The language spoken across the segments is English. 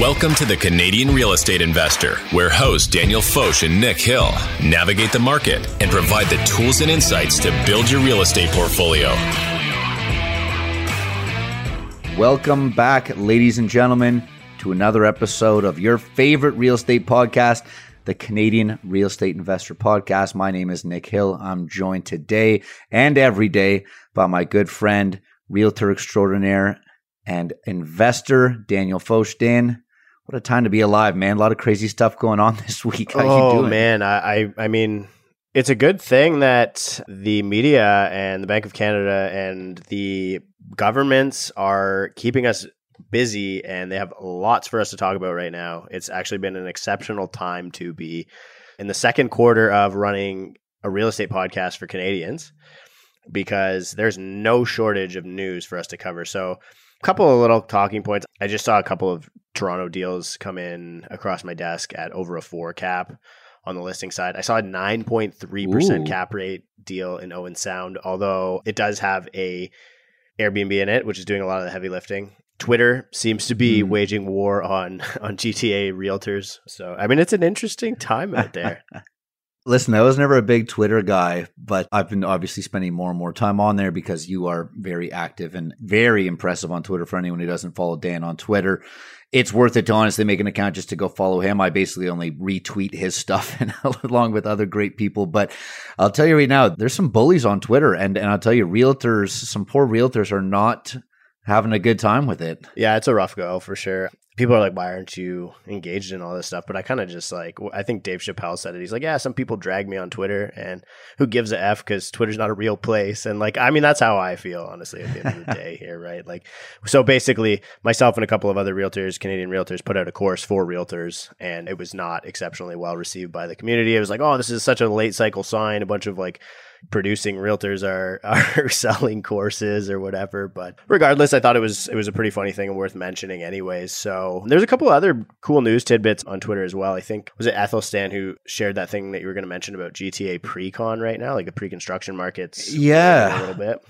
Welcome to the Canadian Real Estate Investor, where hosts Daniel Foch and Nick Hill navigate the market and provide the tools and insights to build your real estate portfolio. Welcome back, ladies and gentlemen, to another episode of your favorite real estate podcast, the Canadian Real Estate Investor Podcast. My name is Nick Hill. I'm joined today and every day by my good friend, realtor extraordinaire, and investor Daniel Foch. Dan, what a time to be alive, man! A lot of crazy stuff going on this week. How oh you doing? man, I, I I mean, it's a good thing that the media and the Bank of Canada and the governments are keeping us busy and they have lots for us to talk about right now. It's actually been an exceptional time to be in the second quarter of running a real estate podcast for Canadians because there's no shortage of news for us to cover. So, a couple of little talking points. I just saw a couple of Toronto deals come in across my desk at over a four cap on the listing side. I saw a 9.3% Ooh. cap rate deal in Owen Sound, although it does have a Airbnb in it, which is doing a lot of the heavy lifting. Twitter seems to be Hmm. waging war on on GTA realtors. So, I mean, it's an interesting time out there. Listen, I was never a big Twitter guy, but I've been obviously spending more and more time on there because you are very active and very impressive on Twitter. For anyone who doesn't follow Dan on Twitter, it's worth it to honestly make an account just to go follow him. I basically only retweet his stuff and along with other great people. But I'll tell you right now, there's some bullies on Twitter, and and I'll tell you, realtors, some poor realtors are not having a good time with it. Yeah, it's a rough go for sure. People are like, why aren't you engaged in all this stuff? But I kind of just like, I think Dave Chappelle said it. He's like, yeah, some people drag me on Twitter, and who gives a F because Twitter's not a real place. And like, I mean, that's how I feel, honestly, at the end of the day here, right? Like, so basically, myself and a couple of other realtors, Canadian realtors, put out a course for realtors, and it was not exceptionally well received by the community. It was like, oh, this is such a late cycle sign. A bunch of like, producing realtors are are selling courses or whatever but regardless i thought it was it was a pretty funny thing and worth mentioning anyways so there's a couple other cool news tidbits on twitter as well. I think was it Ethelstan who shared that thing that you were going to mention about gta pre-con right now like the pre-construction markets Yeah. a little bit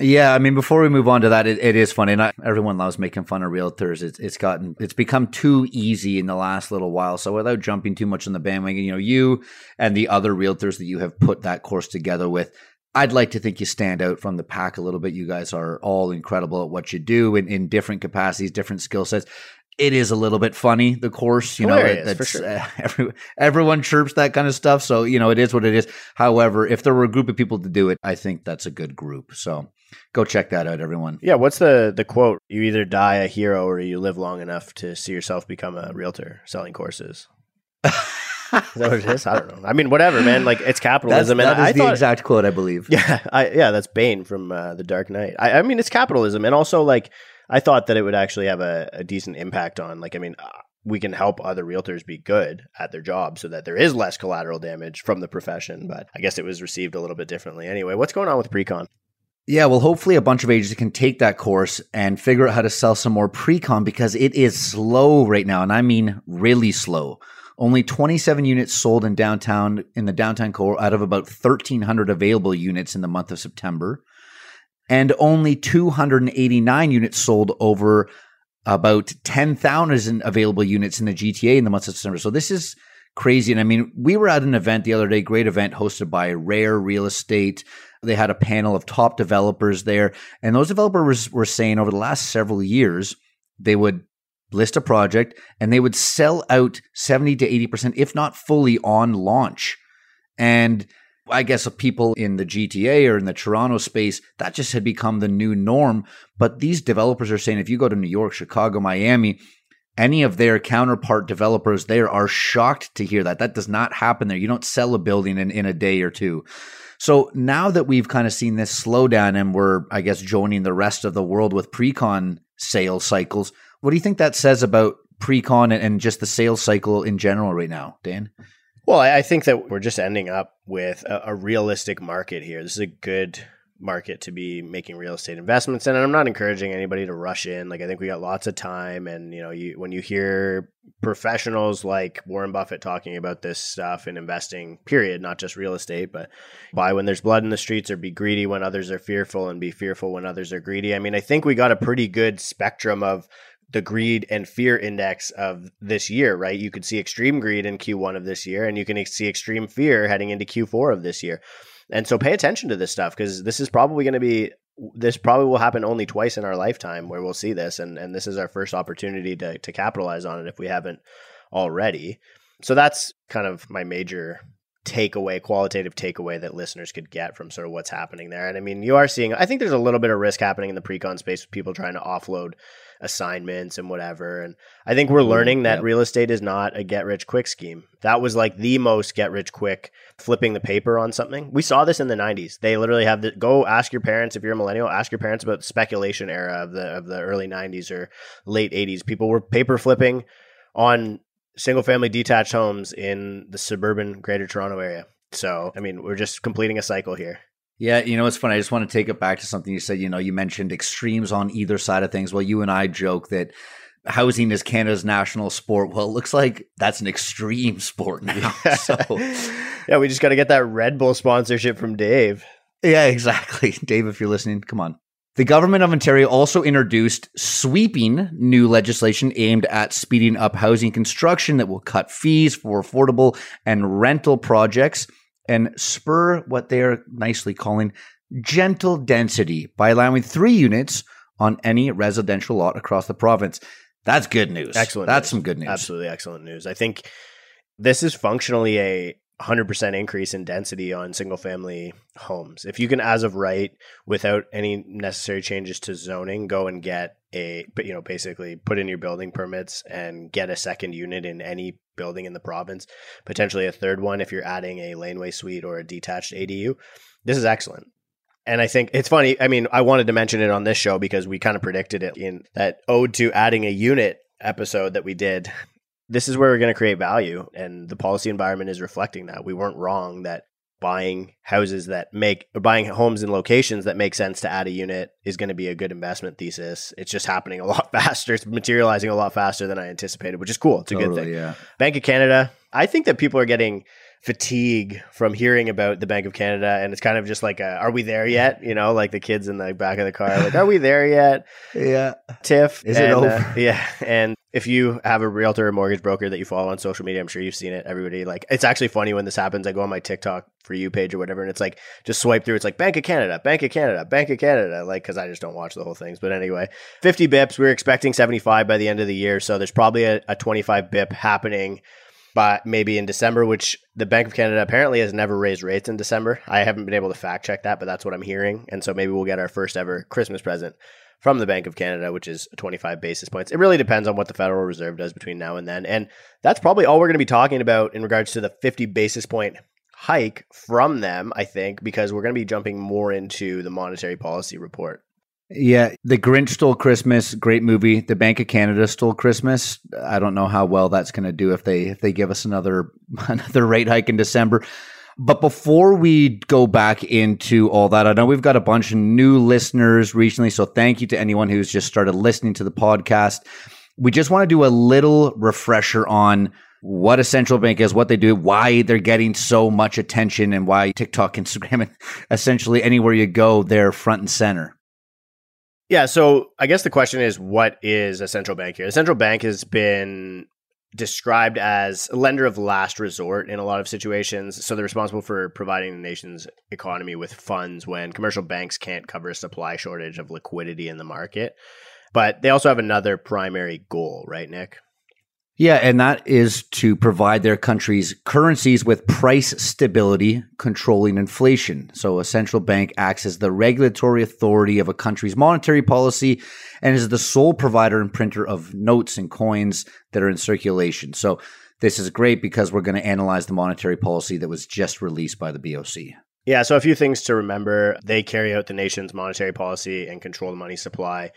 Yeah, I mean, before we move on to that, it, it is funny, and I, everyone loves making fun of realtors. It's it's gotten it's become too easy in the last little while. So without jumping too much on the bandwagon, you know, you and the other realtors that you have put that course together with, I'd like to think you stand out from the pack a little bit. You guys are all incredible at what you do in, in different capacities, different skill sets. It is a little bit funny, the course, you know, Hilarious, it- for that's, sure. uh, every, everyone chirps that kind of stuff. So, you know, it is what it is. However, if there were a group of people to do it, I think that's a good group. So go check that out, everyone. yeah what's the the quote you either die a hero or you live long enough to see yourself become a realtor selling courses is that what it is i don't know i mean whatever man like it's That's, capitalism that and is i the thought exact quote, I believe. Yeah, I, yeah, that's Bane from uh, The Dark Knight. I, I mean, it's capitalism, and also like I thought that it would actually have a, a decent impact on, like, I mean, uh, we can help other realtors be good at their job so that there is less collateral damage from the profession. But I guess it was received a little bit differently. Anyway, what's going on with Precon? Yeah, well, hopefully a bunch of agents can take that course and figure out how to sell some more pre-con because it is slow right now, and I mean really slow. Only 27 units sold in downtown in the downtown core out of about 1,300 available units in the month of September, and only 289 units sold over about 10,000 available units in the GTA in the month of September. So this is crazy. And I mean, we were at an event the other day, great event hosted by Rare Real Estate. They had a panel of top developers there. And those developers were saying over the last several years, they would list a project and they would sell out 70 to 80%, if not fully on launch. And I guess people in the GTA or in the Toronto space, that just had become the new norm. But these developers are saying if you go to New York, Chicago, Miami, any of their counterpart developers there are shocked to hear that. That does not happen there. You don't sell a building in, in a day or two. So now that we've kind of seen this slowdown and we're, I guess, joining the rest of the world with pre-con sales cycles, what do you think that says about pre-con and, just the sales cycle in general right now, Dan? Well, I, I think that we're just ending up with a, a realistic market here. This is a good market to be making real estate investments in and I'm not encouraging anybody to rush in like I think we got lots of time and you know you when you hear professionals like Warren Buffett talking about this stuff and investing period not just real estate but buy when there's blood in the streets or be greedy when others are fearful and be fearful when others are greedy I mean I think we got a pretty good spectrum of the greed and fear index of this year, right? You could see extreme greed in Q1 of this year, and you can see extreme fear heading into Q4 of this year. And so pay attention to this stuff because this is probably going to be this probably will happen only twice in our lifetime where we'll see this and and this is our first opportunity to to capitalize on it if we haven't already. So that's kind of my major takeaway, qualitative takeaway that listeners could get from sort of what's happening there. And I mean, you are seeing, I think there's a little bit of risk happening in the pre-con space with people trying to offload assignments and whatever. And I think we're mm-hmm. learning that real estate is not a get rich quick scheme. That was like the most get rich quick flipping the paper on something. We saw this in the 90s. They literally have the go ask your parents if you're a millennial, ask your parents about the speculation era of the of the early 90s or late 80s. People were paper flipping on single family detached homes in the suburban greater Toronto area. So, I mean, we're just completing a cycle here. Yeah, you know, it's funny. I just want to take it back to something you said. You know, you mentioned extremes on either side of things. Well, you and I joke that housing is Canada's national sport. Well, it looks like that's an extreme sport now. so, yeah, we just got to get that Red Bull sponsorship from Dave. Yeah, exactly. Dave, if you're listening, come on. The government of Ontario also introduced sweeping new legislation aimed at speeding up housing construction that will cut fees for affordable and rental projects and spur what they are nicely calling gentle density by allowing three units on any residential lot across the province. That's good news. Excellent. That's news. some good news. Absolutely excellent news. I think this is functionally a 100% increase in density on single family homes. If you can as of right without any necessary changes to zoning go and get a you know basically put in your building permits and get a second unit in any building in the province, potentially a third one if you're adding a laneway suite or a detached ADU. This is excellent. And I think it's funny. I mean, I wanted to mention it on this show because we kind of predicted it in that ode to adding a unit episode that we did this is where we're going to create value and the policy environment is reflecting that. We weren't wrong that buying houses that make or buying homes in locations that make sense to add a unit is going to be a good investment thesis. It's just happening a lot faster. It's materializing a lot faster than i anticipated which is cool. It's a totally, good thing. yeah. Bank of canada i think that people are getting fatigue from hearing about the Bank of Canada, and it's kind of just like, a, "Are we there yet?" You know, like the kids in the back of the car, like, "Are we there yet?" yeah, Tiff, is and, it over? Uh, yeah, and if you have a realtor or mortgage broker that you follow on social media, I'm sure you've seen it. Everybody like it's actually funny when this happens. I go on my TikTok for you page or whatever, and it's like just swipe through. It's like Bank of Canada, Bank of Canada, Bank of Canada. Like because I just don't watch the whole things. But anyway, 50 bips. We are expecting 75 by the end of the year, so there's probably a, a 25 bip happening. But maybe in December, which the Bank of Canada apparently has never raised rates in December. I haven't been able to fact check that, but that's what I'm hearing. And so maybe we'll get our first ever Christmas present from the Bank of Canada, which is 25 basis points. It really depends on what the Federal Reserve does between now and then. And that's probably all we're going to be talking about in regards to the 50 basis point hike from them, I think, because we're going to be jumping more into the monetary policy report. Yeah, The Grinch Stole Christmas, great movie. The Bank of Canada Stole Christmas. I don't know how well that's going to do if they if they give us another another rate hike in December. But before we go back into all that, I know we've got a bunch of new listeners recently. So thank you to anyone who's just started listening to the podcast. We just want to do a little refresher on what a central bank is, what they do, why they're getting so much attention, and why TikTok, Instagram, and essentially anywhere you go, they're front and center. Yeah, so I guess the question is what is a central bank here? The central bank has been described as a lender of last resort in a lot of situations. So they're responsible for providing the nation's economy with funds when commercial banks can't cover a supply shortage of liquidity in the market. But they also have another primary goal, right, Nick? Yeah, and that is to provide their country's currencies with price stability, controlling inflation. So a central bank acts as the regulatory authority of a country's monetary policy and is the sole provider and printer of notes and coins that are in circulation. So this is great because we're going to analyze the monetary policy that was just released by the BOC. Yeah, so a few things to remember. They carry out the nation's monetary policy and control the money supply.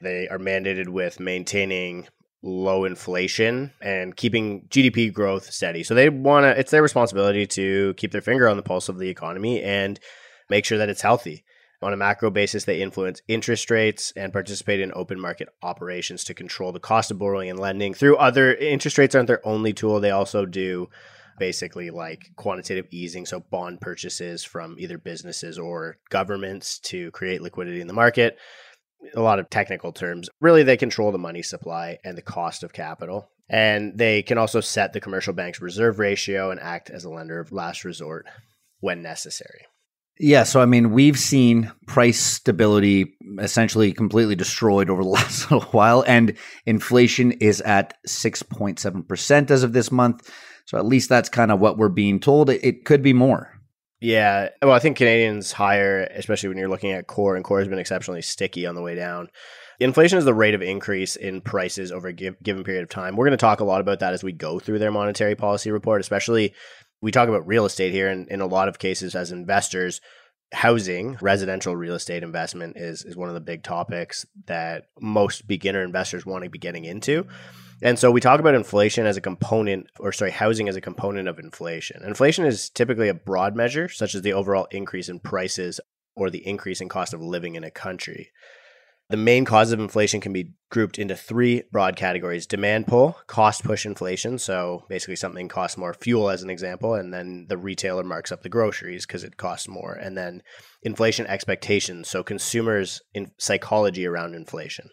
They are mandated with maintaining low inflation and keeping GDP growth steady. So they want to, it's their responsibility to keep their finger on the pulse of the economy and make sure that it's healthy. On a macro basis, they influence interest rates and participate in open market operations to control the cost of borrowing and lending. Through other interest rates aren't their only tool. They also do basically like quantitative easing, so bond purchases from either businesses or governments to create liquidity in the market a lot of technical terms. Really, they control the money supply and the cost of capital. And they can also set the commercial bank's reserve ratio and act as a lender of last resort when necessary. Yeah, so I mean, we've seen price stability essentially completely destroyed over the last little while, and inflation is at 6.7% as of this month. So at least that's kind of what we're being told. It, it could be more. Yeah. Well, I think Canadians higher, especially when you're looking at core, and core has been exceptionally sticky on the way down. Inflation is the rate of increase in prices over a given period of time. We're going to talk a lot about that as we go through their monetary policy report, especially we talk about real estate here. And in a lot of cases, as investors, housing, residential real estate investment is, is one of the big topics that most beginner investors want to be getting into. And so we talk about inflation as a component, or sorry, housing as a component of inflation. Inflation is typically a broad measure, such as the overall increase in prices or the increase in cost of living in a country. The main causes of inflation can be grouped into three broad categories demand pull, cost push inflation. So basically, something costs more, fuel as an example, and then the retailer marks up the groceries because it costs more. And then inflation expectations. So consumers' in psychology around inflation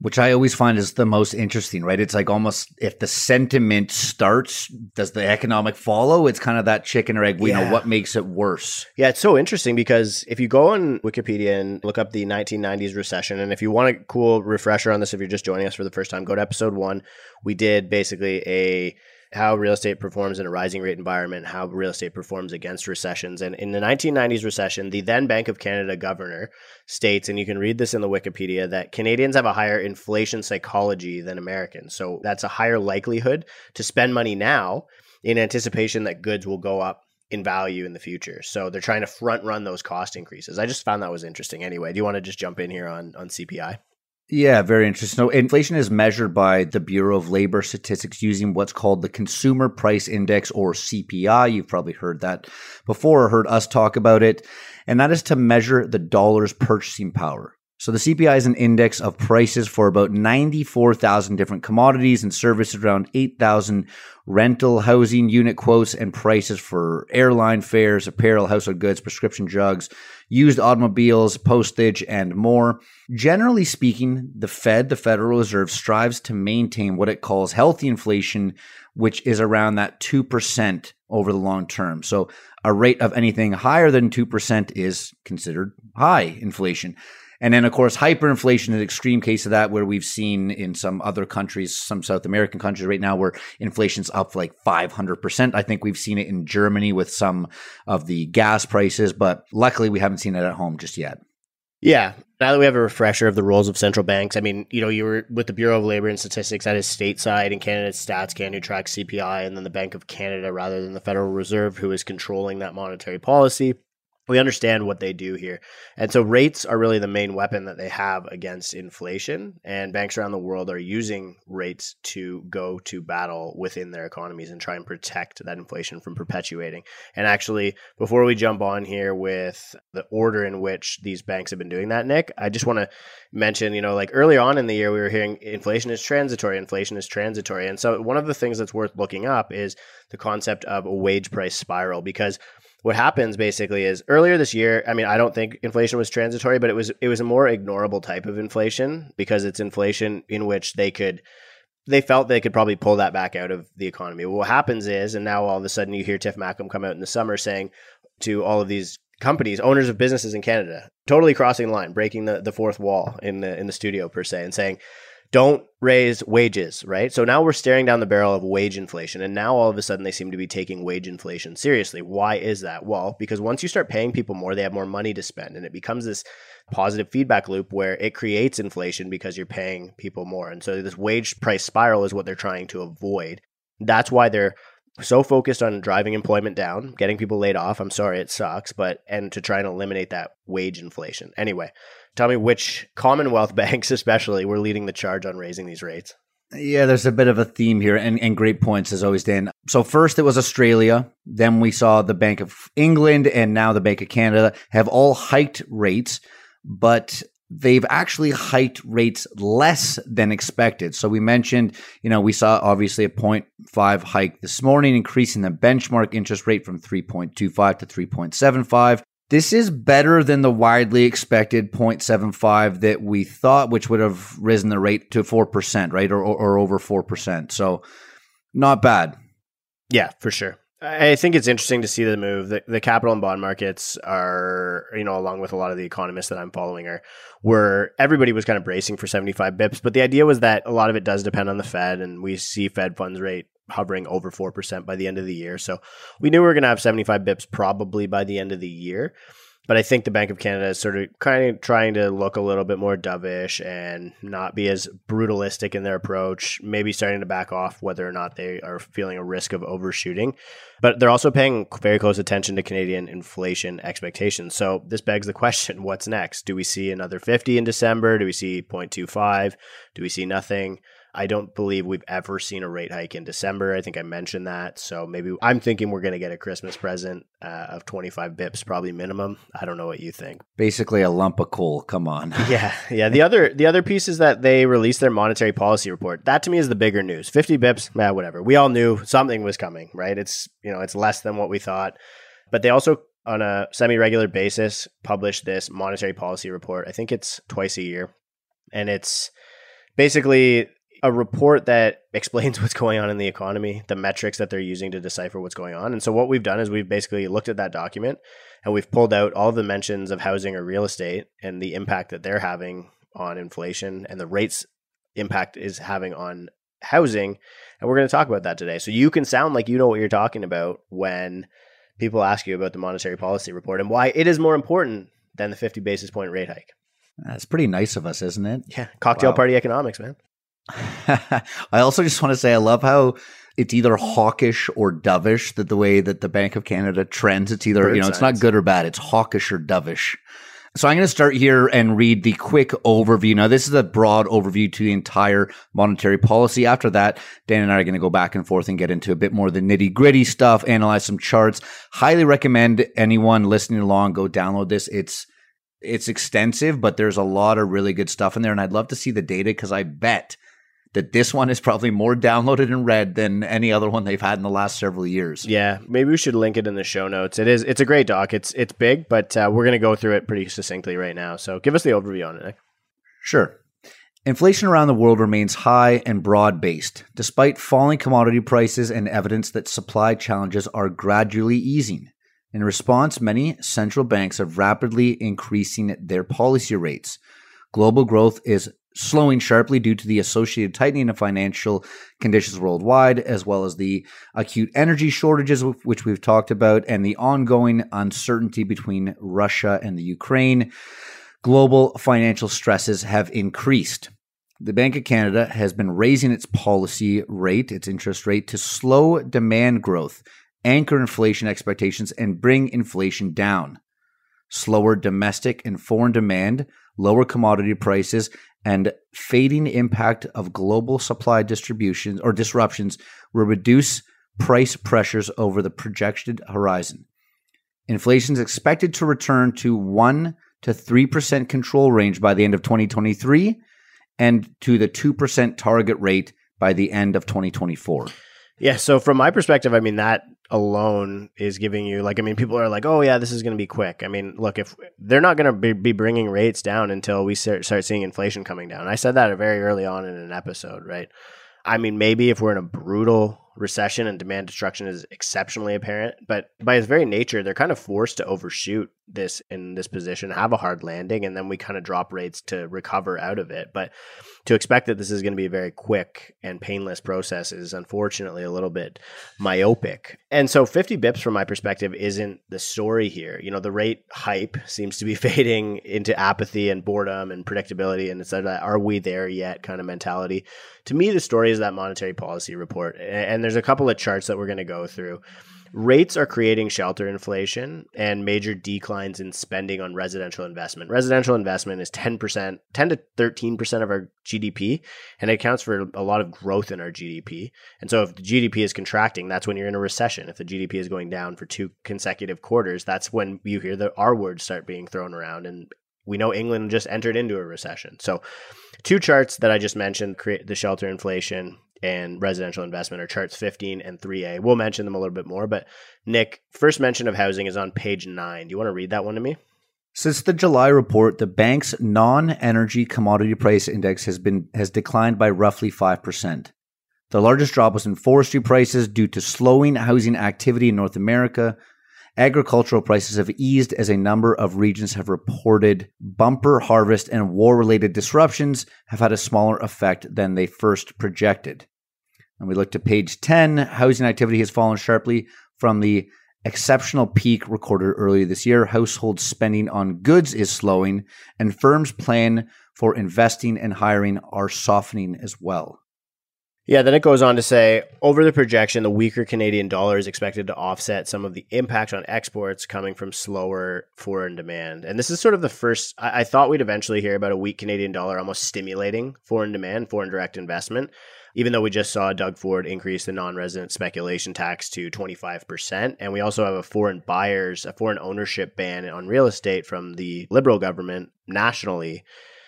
which I always find is the most interesting, right? It's like almost if the sentiment starts, does the economic follow? It's kind of that chicken or egg. We yeah. know what makes it worse. Yeah, it's so interesting because if you go on Wikipedia and look up the 1990s recession, and if you want a cool refresher on this, if you're just joining us for the first time, go to episode one. We did basically a how real estate performs in a rising rate environment, how real estate performs against recessions. And in the 1990s recession, the then Bank of Canada governor states, and you can read this in the Wikipedia, that Canadians have a higher inflation psychology than Americans. So that's a higher likelihood to spend money now in anticipation that goods will go up in value in the future. So they're trying to front run those cost increases. I just found that was interesting. Anyway, do you want to just jump in here on on CPI? Yeah, very interesting. So, inflation is measured by the Bureau of Labor Statistics using what's called the Consumer Price Index or CPI. You've probably heard that before or heard us talk about it. And that is to measure the dollar's purchasing power. So, the CPI is an index of prices for about 94,000 different commodities and services, around 8,000 rental housing unit quotes, and prices for airline fares, apparel, household goods, prescription drugs, used automobiles, postage, and more. Generally speaking, the Fed, the Federal Reserve, strives to maintain what it calls healthy inflation, which is around that 2% over the long term. So a rate of anything higher than 2% is considered high inflation. And then, of course, hyperinflation is an extreme case of that, where we've seen in some other countries, some South American countries right now, where inflation's up like 500%. I think we've seen it in Germany with some of the gas prices, but luckily we haven't seen it at home just yet. Yeah. Now that we have a refresher of the roles of central banks, I mean, you know, you were with the Bureau of Labor and Statistics that is stateside and Canada Stats Canada tracks CPI and then the Bank of Canada rather than the Federal Reserve who is controlling that monetary policy we understand what they do here. And so rates are really the main weapon that they have against inflation. And banks around the world are using rates to go to battle within their economies and try and protect that inflation from perpetuating. And actually, before we jump on here with the order in which these banks have been doing that, Nick, I just want to mention, you know, like early on in the year, we were hearing inflation is transitory, inflation is transitory. And so one of the things that's worth looking up is the concept of a wage price spiral because what happens basically is earlier this year i mean i don't think inflation was transitory but it was it was a more ignorable type of inflation because it's inflation in which they could they felt they could probably pull that back out of the economy. What happens is and now all of a sudden you hear tiff macklem come out in the summer saying to all of these companies owners of businesses in canada totally crossing the line breaking the, the fourth wall in the in the studio per se and saying don't raise wages, right? So now we're staring down the barrel of wage inflation. And now all of a sudden they seem to be taking wage inflation seriously. Why is that? Well, because once you start paying people more, they have more money to spend. And it becomes this positive feedback loop where it creates inflation because you're paying people more. And so this wage price spiral is what they're trying to avoid. That's why they're so focused on driving employment down, getting people laid off. I'm sorry, it sucks, but and to try and eliminate that wage inflation. Anyway, Tell me which Commonwealth banks, especially, were leading the charge on raising these rates. Yeah, there's a bit of a theme here and, and great points as always, Dan. So first it was Australia, then we saw the Bank of England and now the Bank of Canada have all hiked rates, but they've actually hiked rates less than expected. So we mentioned, you know, we saw obviously a 0.5 hike this morning, increasing the benchmark interest rate from 3.25 to 3.75. This is better than the widely expected 0.75 that we thought, which would have risen the rate to 4%, right? Or, or, or over 4%. So not bad. Yeah, for sure. I think it's interesting to see the move. The, the capital and bond markets are, you know, along with a lot of the economists that I'm following, are where everybody was kind of bracing for 75 bips. But the idea was that a lot of it does depend on the Fed, and we see Fed funds rate hovering over 4% by the end of the year. So we knew we were going to have 75 bips probably by the end of the year. But I think the Bank of Canada is sort of kind of trying to look a little bit more dovish and not be as brutalistic in their approach, maybe starting to back off whether or not they are feeling a risk of overshooting. But they're also paying very close attention to Canadian inflation expectations. So this begs the question what's next? Do we see another 50 in December? Do we see 0.25? Do we see nothing? I don't believe we've ever seen a rate hike in December. I think I mentioned that. So maybe I'm thinking we're going to get a Christmas present uh, of 25 bips, probably minimum. I don't know what you think. Basically a lump of coal. Come on. yeah. Yeah. The other, the other piece is that they released their monetary policy report. That to me is the bigger news. 50 bips, yeah, whatever. We all knew something was coming, right? It's, you know, it's less than what we thought. But they also on a semi-regular basis publish this monetary policy report. I think it's twice a year. And it's basically a report that explains what's going on in the economy, the metrics that they're using to decipher what's going on. And so what we've done is we've basically looked at that document and we've pulled out all the mentions of housing or real estate and the impact that they're having on inflation and the rates impact is having on housing. And we're going to talk about that today. So you can sound like you know what you're talking about when people ask you about the monetary policy report and why it is more important than the 50 basis point rate hike. That's pretty nice of us, isn't it? Yeah. Cocktail wow. party economics, man. I also just want to say I love how it's either hawkish or dovish that the way that the Bank of Canada trends. It's either, Bird you know, it's not good or bad. It's hawkish or dovish. So I'm going to start here and read the quick overview. Now, this is a broad overview to the entire monetary policy. After that, Dan and I are going to go back and forth and get into a bit more of the nitty gritty stuff, analyze some charts. Highly recommend anyone listening along go download this. It's it's extensive, but there's a lot of really good stuff in there, and I'd love to see the data because I bet that this one is probably more downloaded and read than any other one they've had in the last several years. Yeah, maybe we should link it in the show notes. It is it's a great doc. It's it's big, but uh, we're going to go through it pretty succinctly right now. So give us the overview on it. Nick. Sure. Inflation around the world remains high and broad based, despite falling commodity prices and evidence that supply challenges are gradually easing. In response, many central banks are rapidly increasing their policy rates. Global growth is slowing sharply due to the associated tightening of financial conditions worldwide, as well as the acute energy shortages, which we've talked about, and the ongoing uncertainty between Russia and the Ukraine. Global financial stresses have increased. The Bank of Canada has been raising its policy rate, its interest rate, to slow demand growth, anchor inflation expectations, and bring inflation down. Slower domestic and foreign demand, lower commodity prices, and fading impact of global supply distributions or disruptions will reduce price pressures over the projected horizon. Inflation is expected to return to 1 to 3% control range by the end of 2023 and to the 2% target rate by the end of 2024. Yeah, so from my perspective, I mean that alone is giving you like I mean people are like, "Oh yeah, this is going to be quick." I mean, look, if they're not going to be, bringing rates down until we start, start seeing inflation coming down. I said that very early on in an episode, right? I mean, maybe if we're in a brutal recession and demand destruction is exceptionally apparent, but by its very nature, they're kind of forced to overshoot this in this position, have a hard landing, and then we kind of drop rates to recover out of it. But to expect that this is going to be a very quick and painless process is unfortunately a little bit myopic. And so 50 bips from my perspective isn't the story here. You know, the rate hype seems to be fading into apathy and boredom and predictability and it's that are we there yet kind of mentality. To me, the story is that monetary policy report. And there's a couple of charts that we're going to go through. Rates are creating shelter inflation and major declines in spending on residential investment. Residential investment is 10%, 10 to 13% of our GDP, and it accounts for a lot of growth in our GDP. And so if the GDP is contracting, that's when you're in a recession. If the GDP is going down for two consecutive quarters, that's when you hear the R words start being thrown around. And we know England just entered into a recession. So two charts that I just mentioned create the shelter inflation and residential investment are charts 15 and 3A. We'll mention them a little bit more, but Nick, first mention of housing is on page 9. Do you want to read that one to me? Since the July report, the bank's non-energy commodity price index has been has declined by roughly 5%. The largest drop was in forestry prices due to slowing housing activity in North America. Agricultural prices have eased as a number of regions have reported bumper harvest and war related disruptions have had a smaller effect than they first projected. And we look to page 10. Housing activity has fallen sharply from the exceptional peak recorded earlier this year. Household spending on goods is slowing, and firms' plan for investing and hiring are softening as well. Yeah, then it goes on to say over the projection, the weaker Canadian dollar is expected to offset some of the impact on exports coming from slower foreign demand. And this is sort of the first, I, I thought we'd eventually hear about a weak Canadian dollar almost stimulating foreign demand, foreign direct investment even though we just saw Doug Ford increase the non-resident speculation tax to 25%. And we also have a foreign buyers, a foreign ownership ban on real estate from the Liberal government nationally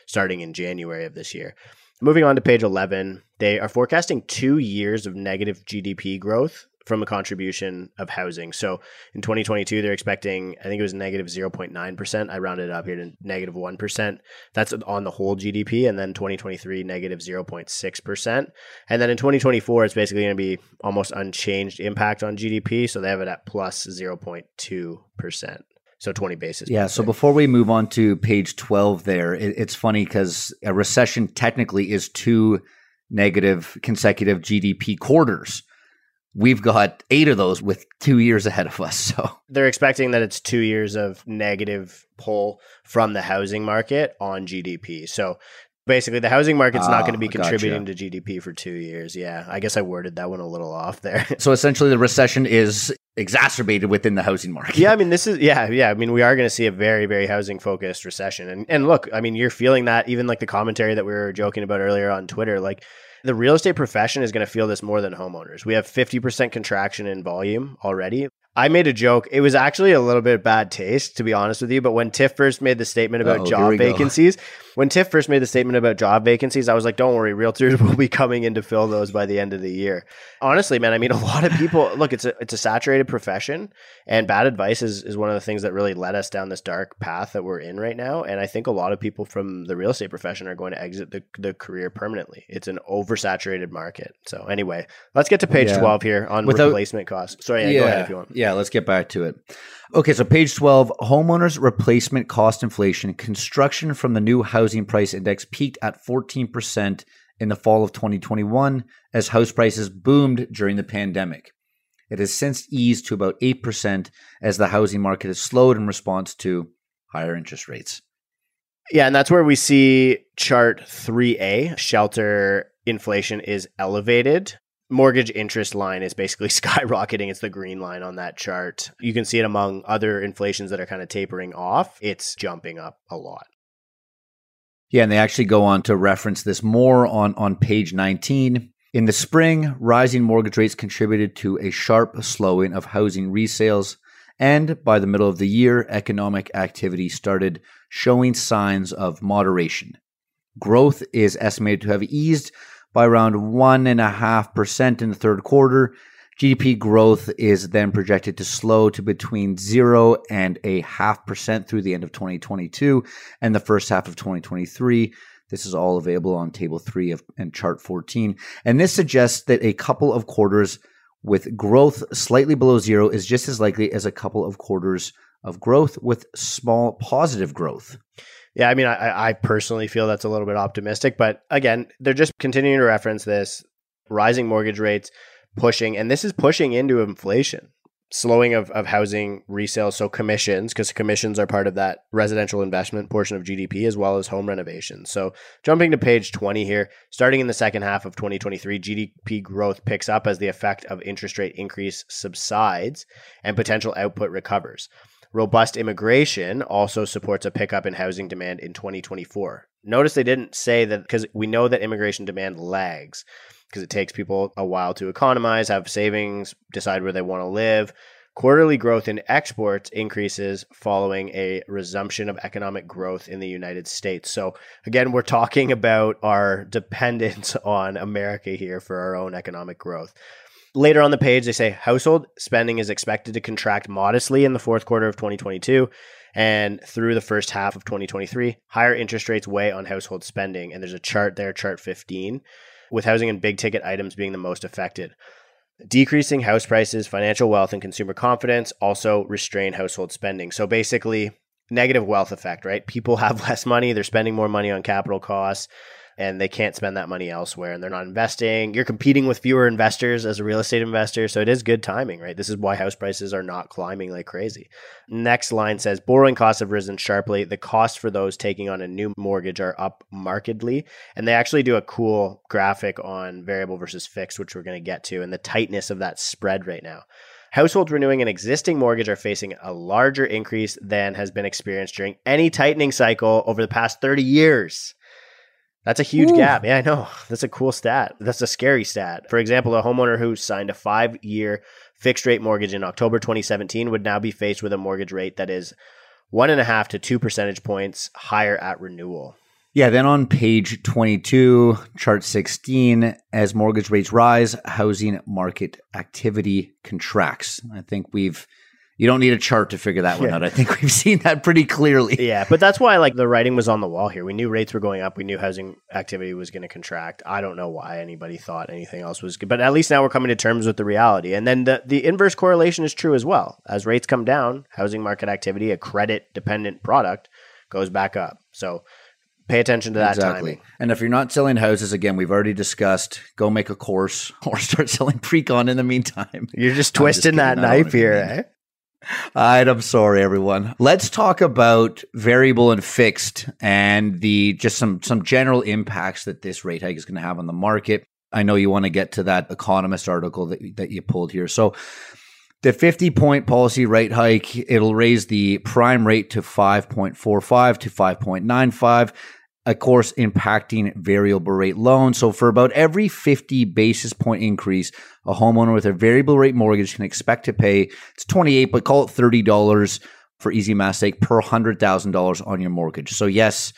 starting in January of this year. Moving on to page 11, they are forecasting two years of negative GDP growth from a contribution of housing. So in 2022, they're expecting, I think it was negative 0.9%. I rounded it up here to negative 1. That's on the whole GDP. And then 2023, negative 0.6%. And then in 2024, it's basically going to be almost unchanged impact on GDP. So they have it at plus 0.2%. So 20 basis. Yeah. So before we move on to page 12 there, it, it's funny because a recession technically is two negative consecutive GDP quarters. We've got eight of those with two years ahead of us. So they're expecting that it's two years of negative pull from the housing market on GDP. So basically, the housing market's oh, not going ah, to be contributing gotcha. to GDP for two years. Yeah, I guess I worded that one a little off there. so essentially, the recession is exacerbated within the housing market. Yeah, I mean, this is yeah, yeah. I mean, we are going to see a very, very housing focused recession, and and look, I mean, you're feeling that even like the commentary that we were joking about earlier on Twitter, like the real estate profession is going to feel this more than homeowners. We have 50% contraction in volume already. I made a joke. It was actually a little bit bad taste, to be honest with you. But when Tiff first made the statement about oh job vacancies, go. when Tiff first made the statement about job vacancies, I was like, don't worry, realtors will be coming in to fill those by the end of the year. Honestly, man, I mean, a lot of people look, it's a, it's a saturated profession, and bad advice is, is one of the things that really led us down this dark path that we're in right now. And I think a lot of people from the real estate profession are going to exit the, the career permanently. It's an oversaturated market. So, anyway, let's get to page yeah. 12 here on Without, replacement costs. Sorry, yeah, yeah, go ahead if you want. Yeah, let's get back to it. Okay, so page 12 homeowners replacement cost inflation. Construction from the new housing price index peaked at 14% in the fall of 2021 as house prices boomed during the pandemic. It has since eased to about 8% as the housing market has slowed in response to higher interest rates. Yeah, and that's where we see chart 3A shelter inflation is elevated mortgage interest line is basically skyrocketing. It's the green line on that chart. You can see it among other inflations that are kind of tapering off. It's jumping up a lot. Yeah, and they actually go on to reference this more on, on page 19. In the spring, rising mortgage rates contributed to a sharp slowing of housing resales. And by the middle of the year, economic activity started showing signs of moderation. Growth is estimated to have eased by around 1.5% in the third quarter. GDP growth is then projected to slow to between 0 and a half percent through the end of 2022 and the first half of 2023. This is all available on table 3 of and chart 14. And this suggests that a couple of quarters with growth slightly below 0 is just as likely as a couple of quarters of growth with small positive growth. Yeah, I mean, I, I personally feel that's a little bit optimistic, but again, they're just continuing to reference this rising mortgage rates, pushing, and this is pushing into inflation, slowing of, of housing resale. So commissions, because commissions are part of that residential investment portion of GDP as well as home renovations. So jumping to page 20 here, starting in the second half of 2023, GDP growth picks up as the effect of interest rate increase subsides and potential output recovers. Robust immigration also supports a pickup in housing demand in 2024. Notice they didn't say that because we know that immigration demand lags because it takes people a while to economize, have savings, decide where they want to live. Quarterly growth in exports increases following a resumption of economic growth in the United States. So, again, we're talking about our dependence on America here for our own economic growth. Later on the page, they say household spending is expected to contract modestly in the fourth quarter of 2022 and through the first half of 2023. Higher interest rates weigh on household spending. And there's a chart there, chart 15, with housing and big ticket items being the most affected. Decreasing house prices, financial wealth, and consumer confidence also restrain household spending. So basically, negative wealth effect, right? People have less money, they're spending more money on capital costs and they can't spend that money elsewhere and they're not investing. You're competing with fewer investors as a real estate investor. So it is good timing, right? This is why house prices are not climbing like crazy. Next line says borrowing costs have risen sharply. The costs for those taking on a new mortgage are up markedly. And they actually do a cool graphic on variable versus fixed, which we're going to get to, and the tightness of that spread right now. Households renewing an existing mortgage are facing a larger increase than has been experienced during any tightening cycle over the past 30 years. That's a huge Ooh. gap. Yeah, I know. That's a cool stat. That's a scary stat. For example, a homeowner who signed a five year fixed rate mortgage in October 2017 would now be faced with a mortgage rate that is one and a half to two percentage points higher at renewal. Yeah, then on page 22, chart 16, as mortgage rates rise, housing market activity contracts. I think we've you don't need a chart to figure that one yeah. out. I think we've seen that pretty clearly. Yeah, but that's why like the writing was on the wall here. We knew rates were going up. We knew housing activity was going to contract. I don't know why anybody thought anything else was good, but at least now we're coming to terms with the reality. And then the the inverse correlation is true as well. As rates come down, housing market activity, a credit dependent product, goes back up. So pay attention to that exactly. timing. And if you're not selling houses, again, we've already discussed, go make a course or start selling pre-con in the meantime. You're just twisting just that knife here, eh? Right, I'm sorry, everyone. Let's talk about variable and fixed and the just some some general impacts that this rate hike is going to have on the market. I know you want to get to that economist article that that you pulled here. So the 50 point policy rate hike, it'll raise the prime rate to 5.45 to 5.95 of course, impacting variable rate loans. So, for about every 50 basis point increase, a homeowner with a variable rate mortgage can expect to pay it's 28, but call it $30 for easy math sake per $100,000 on your mortgage. So, yes,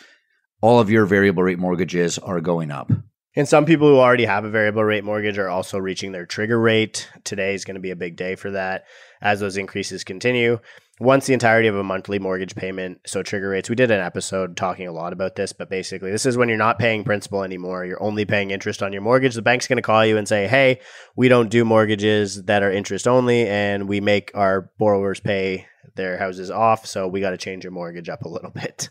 all of your variable rate mortgages are going up. And some people who already have a variable rate mortgage are also reaching their trigger rate. Today is going to be a big day for that as those increases continue once the entirety of a monthly mortgage payment. So trigger rates, we did an episode talking a lot about this, but basically this is when you're not paying principal anymore. You're only paying interest on your mortgage. The bank's going to call you and say, Hey, we don't do mortgages that are interest only and we make our borrowers pay their houses off. So we got to change your mortgage up a little bit.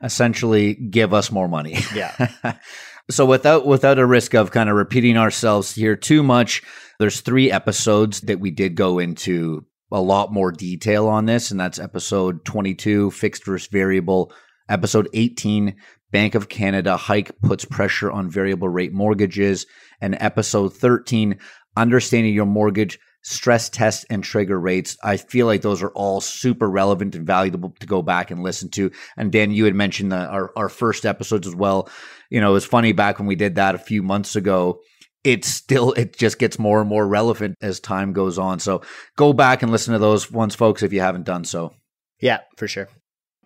Essentially give us more money. Yeah. so without without a risk of kind of repeating ourselves here too much, there's three episodes that we did go into a lot more detail on this, and that's episode 22, fixed versus variable. Episode 18, Bank of Canada hike puts pressure on variable rate mortgages. And episode 13, understanding your mortgage stress test and trigger rates. I feel like those are all super relevant and valuable to go back and listen to. And Dan, you had mentioned the, our, our first episodes as well. You know, it was funny back when we did that a few months ago it's still it just gets more and more relevant as time goes on. So go back and listen to those ones, folks, if you haven't done so. Yeah, for sure.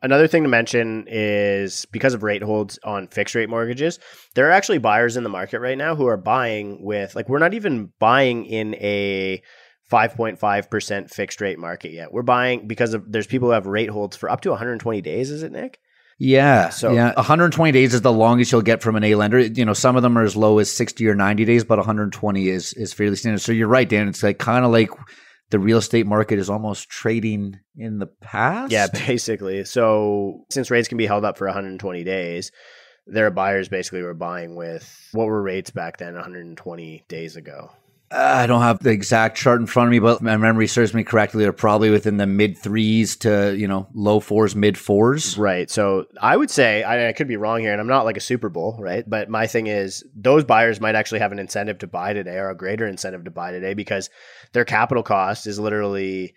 Another thing to mention is because of rate holds on fixed rate mortgages, there are actually buyers in the market right now who are buying with like we're not even buying in a 5.5% fixed rate market yet. We're buying because of there's people who have rate holds for up to 120 days, is it Nick? Yeah. So yeah, 120 days is the longest you'll get from an A lender. You know, some of them are as low as 60 or 90 days, but 120 is is fairly standard. So you're right, Dan. It's like kind of like the real estate market is almost trading in the past. Yeah, basically. So since rates can be held up for 120 days, there are buyers basically were buying with what were rates back then 120 days ago. I don't have the exact chart in front of me, but my memory serves me correctly. They're probably within the mid threes to you know low fours, mid fours. Right. So I would say I, I, could be wrong here, and I'm not like a Super Bowl, right? But my thing is those buyers might actually have an incentive to buy today, or a greater incentive to buy today, because their capital cost is literally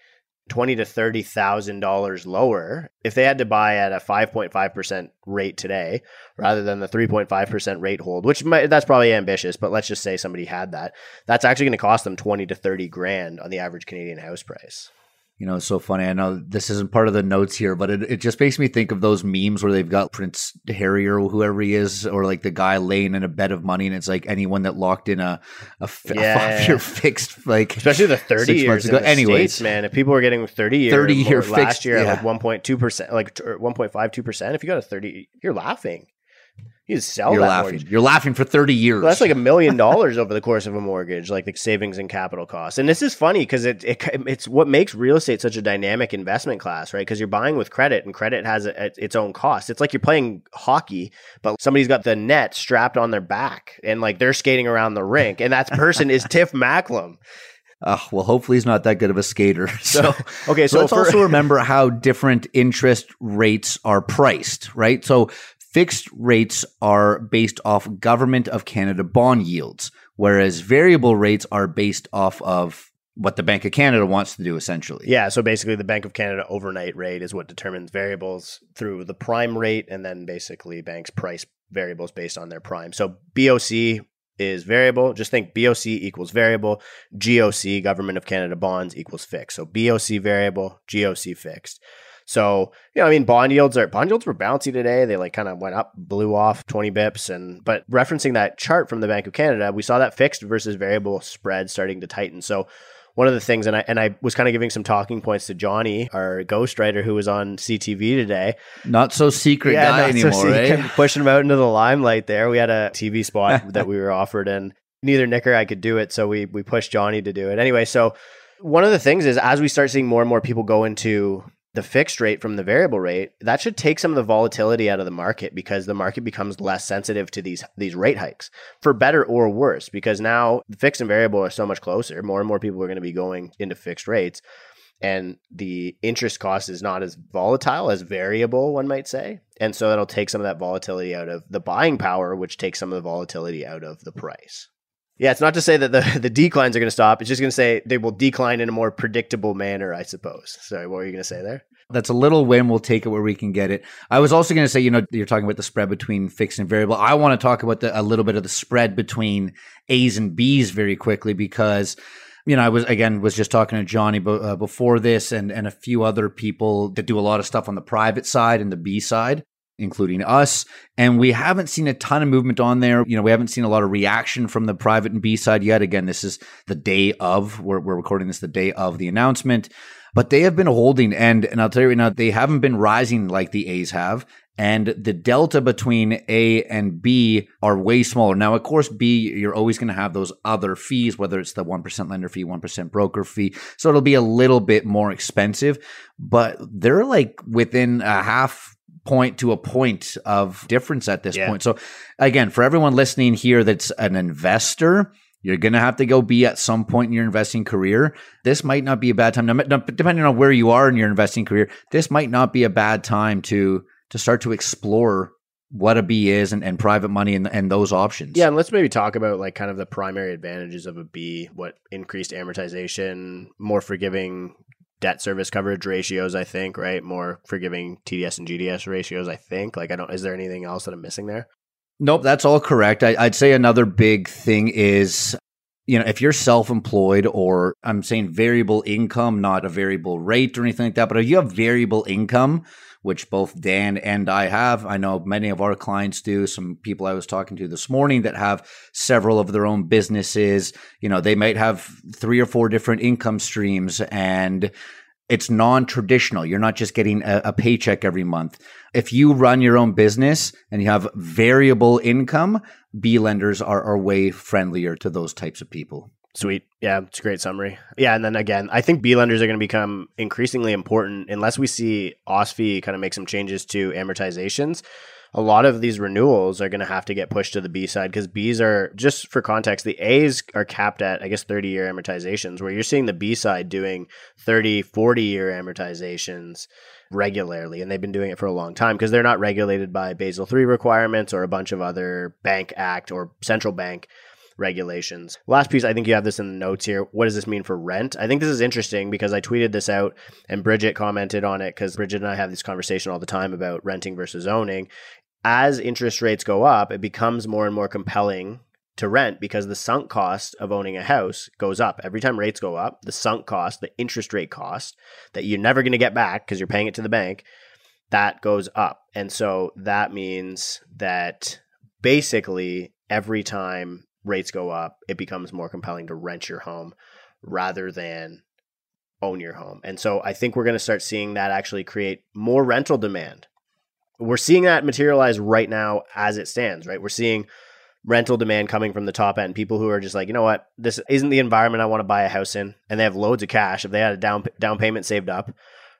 twenty to thirty thousand dollars lower if they had to buy at a five point five percent rate today rather than the three point five percent rate hold, which might, that's probably ambitious, but let's just say somebody had that. That's actually going to cost them twenty to thirty grand on the average Canadian house price. You know, it's so funny. I know this isn't part of the notes here, but it, it just makes me think of those memes where they've got Prince Harry or whoever he is, or like the guy laying in a bed of money, and it's like anyone that locked in a, a, f- Yeah. a five year fixed, like Especially the 30 years ago. Anyways. States, man, if people were getting 30 year, 30 year or last fixed, year at yeah. like 1.2%, like t- or 1.52%, if you got a 30, you're laughing. You sell you're that laughing. mortgage. You're laughing for 30 years. Well, that's like a million dollars over the course of a mortgage, like the savings and capital costs. And this is funny because it, it it's what makes real estate such a dynamic investment class, right? Because you're buying with credit, and credit has a, its own cost. It's like you're playing hockey, but somebody's got the net strapped on their back, and like they're skating around the rink, and that person is Tiff Macklem. Uh, well, hopefully he's not that good of a skater. So, Okay, so so let's for- also remember how different interest rates are priced, right? So fixed rates are based off government of Canada bond yields, whereas variable rates are based off of what the Bank of Canada wants to do, essentially. Yeah, so basically the Bank of Canada overnight rate is what determines variables through the prime rate and then basically banks price variables based on their prime. So BOC is variable. Just think BOC equals variable, GOC government of Canada bonds equals fixed. So BOC variable, GOC fixed. So, you know, I mean, bond yields are bond yields were bouncy today. They like kind of went up, blew off 20 bips. And but referencing that chart from the Bank of Canada, we saw that fixed versus variable spread starting to tighten. So one of the things, and I and I was kind of giving some talking points to Johnny, our ghostwriter who was on CTV today. Not so secret guy not so anymore, sick, eh? pushing him out into the limelight. There, we had a TV spot that we were offered, and neither Nick or I could do it, so we we pushed Johnny to do it anyway. So one of the things is as we start seeing more and more people go into the fixed rate from the variable rate, that should take some of the volatility out of the market because the market becomes less sensitive to these these rate hikes for better or worse. Because now the fixed and variable are so much closer. More and more people are going to be going into fixed rates, and the interest cost is not as volatile as variable, one might say. And so that'll take some of that volatility out of the buying power, which takes some of the volatility out of the price. Yeah, it's not to say that the, the declines are going to stop. It's just going to say they will decline in a more predictable manner, I suppose. Sorry, what were you going to say there? That's a little win. We'll take it where we can get it. I was also going to say, you know, you're talking about the spread between fixed and variable. I want to talk about the, a little bit of the spread between A's and B's very quickly because, you know, I was again was just talking to Johnny b- uh, before this and and a few other people that do a lot of stuff on the private side and the B side including us. And we haven't seen a ton of movement on there. You know, we haven't seen a lot of reaction from the private and B side yet. Again, this is the day of, we're, we're recording this the day of the announcement, but they have been holding. And, and I'll tell you right now, they haven't been rising like the A's have. And the delta between A and B are way smaller. Now, of course, B, you're always going to have those other fees, whether it's the 1% lender fee, 1% broker fee. So it'll be a little bit more expensive, but they're like within a half point to a point of difference at this Yeah. point. So again, for everyone listening here that's an investor, you're going to have to go be at some point in your investing career. This might not be a bad time. Now, depending on where you are in your investing career, this might not be a bad time to to start to explore what a B is and, and private money and, and those options. Yeah, and let's maybe talk about like kind of the primary advantages of a B, what increased amortization, more forgiving debt service coverage ratios, I think, right? More forgiving TDS and GDS ratios, I think. Like I don't is there anything else that I'm missing there? Nope, that's all correct. I, I'd say another big thing is, you know, if you're self-employed or I'm saying variable income, not a variable rate or anything like that, but if you have variable income, which both Dan and I have, I know many of our clients do. Some people I was talking to this morning that have several of their own businesses, you know, they might have three or four different income streams and it's non-traditional. You're not just getting a, a paycheck every month. If you run your own business and you have variable income, B lenders are, are way friendlier to those types of people. Sweet. Yeah, it's a great summary. Yeah, and then again, I think B lenders are going to become increasingly important unless we see OSFI kind of make some changes to amortizations. A lot of these renewals are going to have to get pushed to the B side because Bs are just for context, the A's are capped at I guess 30 year amortizations where you're seeing the B side doing 30, 40 year amortizations regularly and they've been doing it for a long time because they're not regulated by Basel 3 requirements or a bunch of other bank act or central bank regulations. Last piece, I think you have this in the notes here. What does this mean for rent? I think this is interesting because I tweeted this out and Bridget commented on it because Bridget and I have this conversation all the time about renting versus owning. As interest rates go up, it becomes more and more compelling to rent because the sunk cost of owning a house goes up. Every time rates go up, the sunk cost, the interest rate cost that you're never going to get back because you're paying it to the bank, that goes up. And so that means that basically every time rates go up, it becomes more compelling to rent your home rather than own your home. And so I think we're going to start seeing that actually create more rental demand. We're seeing that materialize right now as it stands, right? We're seeing rental demand coming from the top end, people who are just like, you know what, this isn't the environment I want to buy a house in, and they have loads of cash. If they had a down down payment saved up,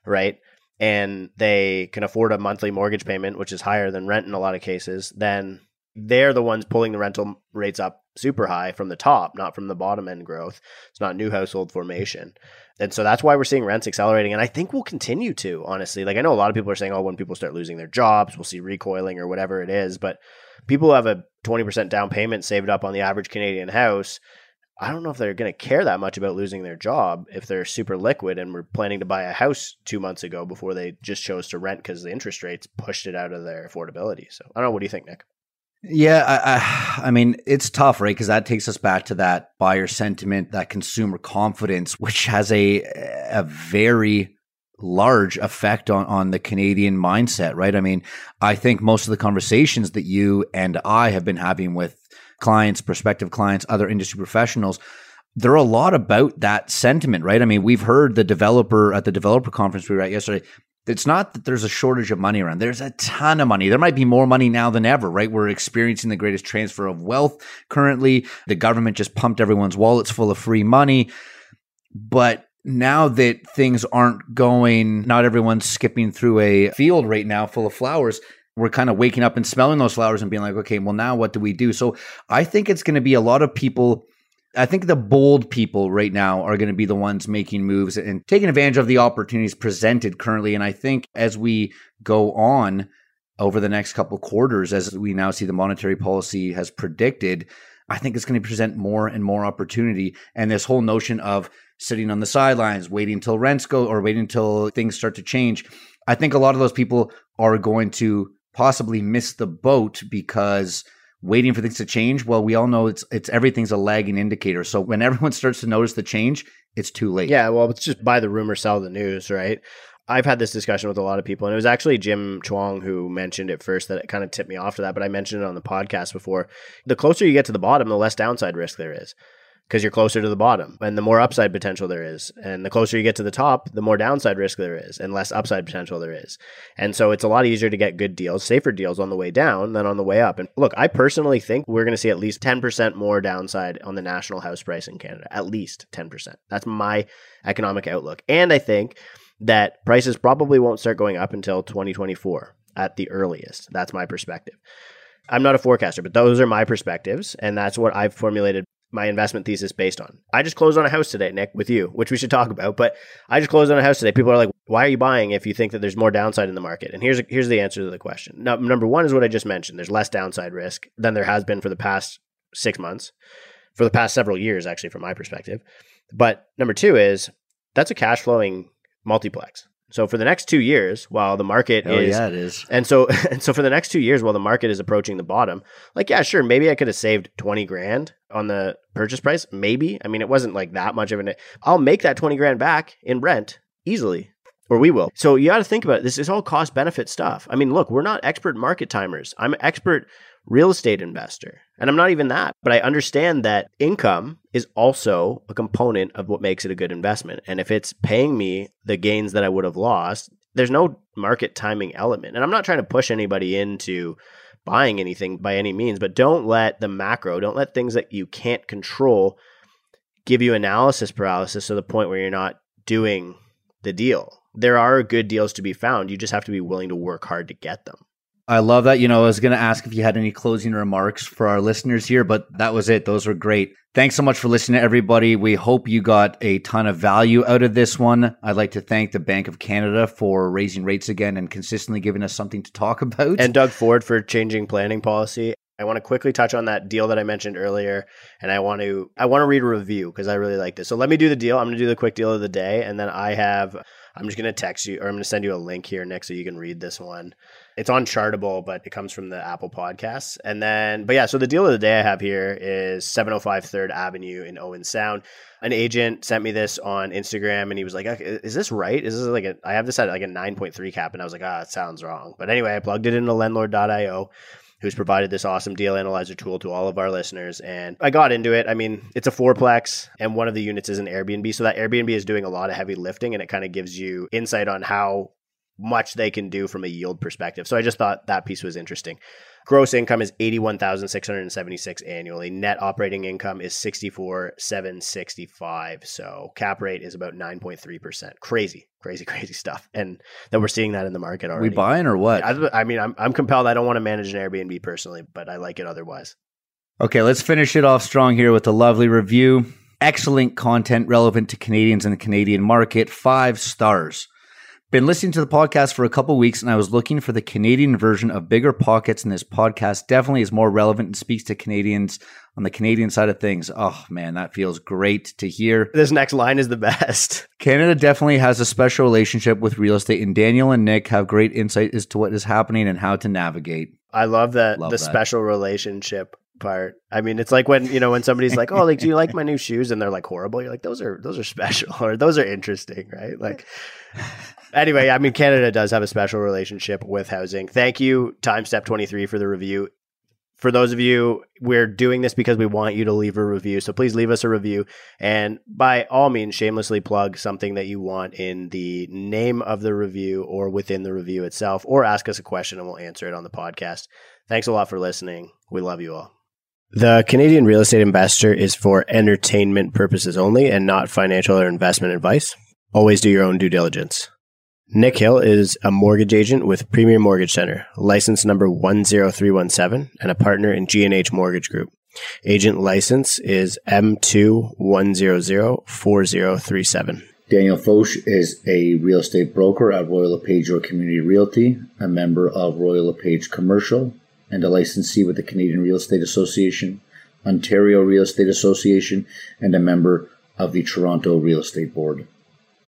right, and they can afford a monthly mortgage payment, which is higher than rent in a lot of cases, then they're the ones pulling the rental rates up super high from the top, not from the bottom end growth. It's not new household formation. And so that's why we're seeing rents accelerating. And I think we'll continue to, honestly. Like I know a lot of people are saying, oh, when people start losing their jobs, we'll see recoiling or whatever it is. But people who have a 20% down payment saved up on the average Canadian house, I don't know if they're going to care that much about losing their job if they're super liquid and were planning to buy a house two months ago before they just chose to rent because the interest rates pushed it out of their affordability. So I don't know. What do you think, Nick? Yeah, I, I, I mean, it's tough, right? Because that takes us back to that buyer sentiment, that consumer confidence, which has a a very large effect on, on the Canadian mindset, right? I mean, I think most of the conversations that you and I have been having with clients, prospective clients, other industry professionals, they're a lot about that sentiment, right? I mean, we've heard the developer at the developer conference we were at yesterday. It's not that there's a shortage of money around. There's a ton of money. There might be more money now than ever, right? We're experiencing the greatest transfer of wealth currently. The government just pumped everyone's wallets full of free money. But now that things aren't going, not everyone's skipping through a field right now full of flowers. We're kind of waking up and smelling those flowers and being like, okay, well, now what do we do? So I think it's going to be a lot of people. I think the bold people right now are going to be the ones making moves and taking advantage of the opportunities presented currently. And I think as we go on over the next couple quarters, as we now see the monetary policy has predicted, I think it's going to present more and more opportunity. And this whole notion of sitting on the sidelines, waiting until rents go or waiting until things start to change. I think a lot of those people are going to possibly miss the boat because waiting for things to change. Well, we all know it's it's everything's a lagging indicator. So when everyone starts to notice the change, it's too late. Yeah, well, it's just buy the rumor, sell the news, right? I've had this discussion with a lot of people, and it was actually Jim Chuang who mentioned it first that it kind of tipped me off to that, but I mentioned it on the podcast before. The closer you get to the bottom, the less downside risk there is because you're closer to the bottom and the more upside potential there is. And the closer you get to the top, the more downside risk there is and less upside potential there is. And so it's a lot easier to get good deals, safer deals on the way down than on the way up. And look, I personally think we're going to see at least 10% more downside on the national house price in Canada, at least 10%. That's my economic outlook. And I think that prices probably won't start going up until 2024 at the earliest. That's my perspective. I'm not a forecaster, but those are my perspectives. And that's what I've formulated my investment thesis based on. I just closed on a house today, Nick, with you, which we should talk about. But I just closed on a house today. People are like, "Why are you buying if you think that there's more downside in the market?" And here's here's the answer to the question. Now, number one is what I just mentioned. There's less downside risk than there has been for the past six months, for the past several years, actually, from my perspective. But number two is that's a cash flowing multiplex. So for the next two years, while the market oh, is, yeah, it is, and so and so for the next two years, while the market is approaching the bottom, like yeah, sure, maybe I could have saved twenty grand on the purchase price, maybe. I mean, it wasn't like that much of an. I'll make that twenty grand back in rent easily, or we will. So you got to think about it. This is all cost benefit stuff. I mean, look, we're not expert market timers. I'm expert real estate investor. And I'm not even that, but I understand that income is also a component of what makes it a good investment. And if it's paying me the gains that I would have lost, there's no market timing element. And I'm not trying to push anybody into buying anything by any means, but don't let the macro, don't let things that you can't control give you analysis paralysis to the point where you're not doing the deal. There are good deals to be found. You just have to be willing to work hard to get them. I love that. You know, I was going to ask if you had any closing remarks for our listeners here, but that was it. Those were great. Thanks so much for listening, everybody. We hope you got a ton of value out of this one. I'd like to thank the Bank of Canada for raising rates again and consistently giving us something to talk about. And Doug Ford for changing planning policy. I want to quickly touch on that deal that I mentioned earlier, and I want to I want to read a review because I really like this. So let me do the deal. I'm going to do the quick deal of the day, and then I have I'm just going to text you or I'm going to send you a link here Nick, so you can read this one. It's on Chartable, but it comes from the Apple Podcasts. And then, but yeah, so the deal of the day I have here is 705 3rd Avenue in Owen Sound. An agent sent me this on Instagram and he was like, Is this right? Is this like a, I have this at like a 9.3 cap. And I was like, Ah, it sounds wrong. But anyway, I plugged it into lendlord.io who's provided this awesome deal analyzer tool to all of our listeners. And I got into it. I mean, it's a fourplex, and one of the units is an Airbnb. So that Airbnb is doing a lot of heavy lifting, and it kind of gives you insight on how much they can do from a yield perspective. So I just thought that piece was interesting. Gross income is 81,676 annually. Net operating income is 64,765. So cap rate is about 9.3%. Crazy, crazy, crazy stuff. And that we're seeing that in the market already. We buying or what? I, I mean, I'm, I'm compelled. I don't want to manage an Airbnb personally, but I like it otherwise. Okay, let's finish it off strong here with a lovely review. Excellent content relevant to Canadians in the Canadian market. Five stars. Been listening to the podcast for a couple weeks and I was looking for the Canadian version of Bigger Pockets, and this podcast definitely is more relevant and speaks to Canadians on the Canadian side of things. Oh man, that feels great to hear. This next line is the best. Canada definitely has a special relationship with real estate, and Daniel and Nick have great insight as to what is happening and how to navigate. I love that love the that. special relationship part. I mean, it's like when you know when somebody's like, "Oh, like, do you like my new shoes?" and they're like horrible. You're like, "Those are those are special," or "Those are interesting," right? Like, anyway, I mean, Canada does have a special relationship with housing. Thank you, Time Step 23, for the review. For those of you, we're doing this because we want you to leave a review. So please leave us a review. And by all means, shamelessly plug something that you want in the name of the review or within the review itself, or ask us a question and we'll answer it on the podcast. Thanks a lot for listening. We love you all. The Canadian Real Estate Investor is for entertainment purposes only and not financial or investment advice. Always do your own due diligence. Nick Hill is a mortgage agent with Premier Mortgage Center, license number 10317, and a partner in G&H Mortgage Group. Agent license is M21004037. Daniel Foch is a real estate broker at Royal LePage Your Community Realty, a member of Royal LePage Commercial, and a licensee with the Canadian Real Estate Association, Ontario Real Estate Association, and a member of the Toronto Real Estate Board.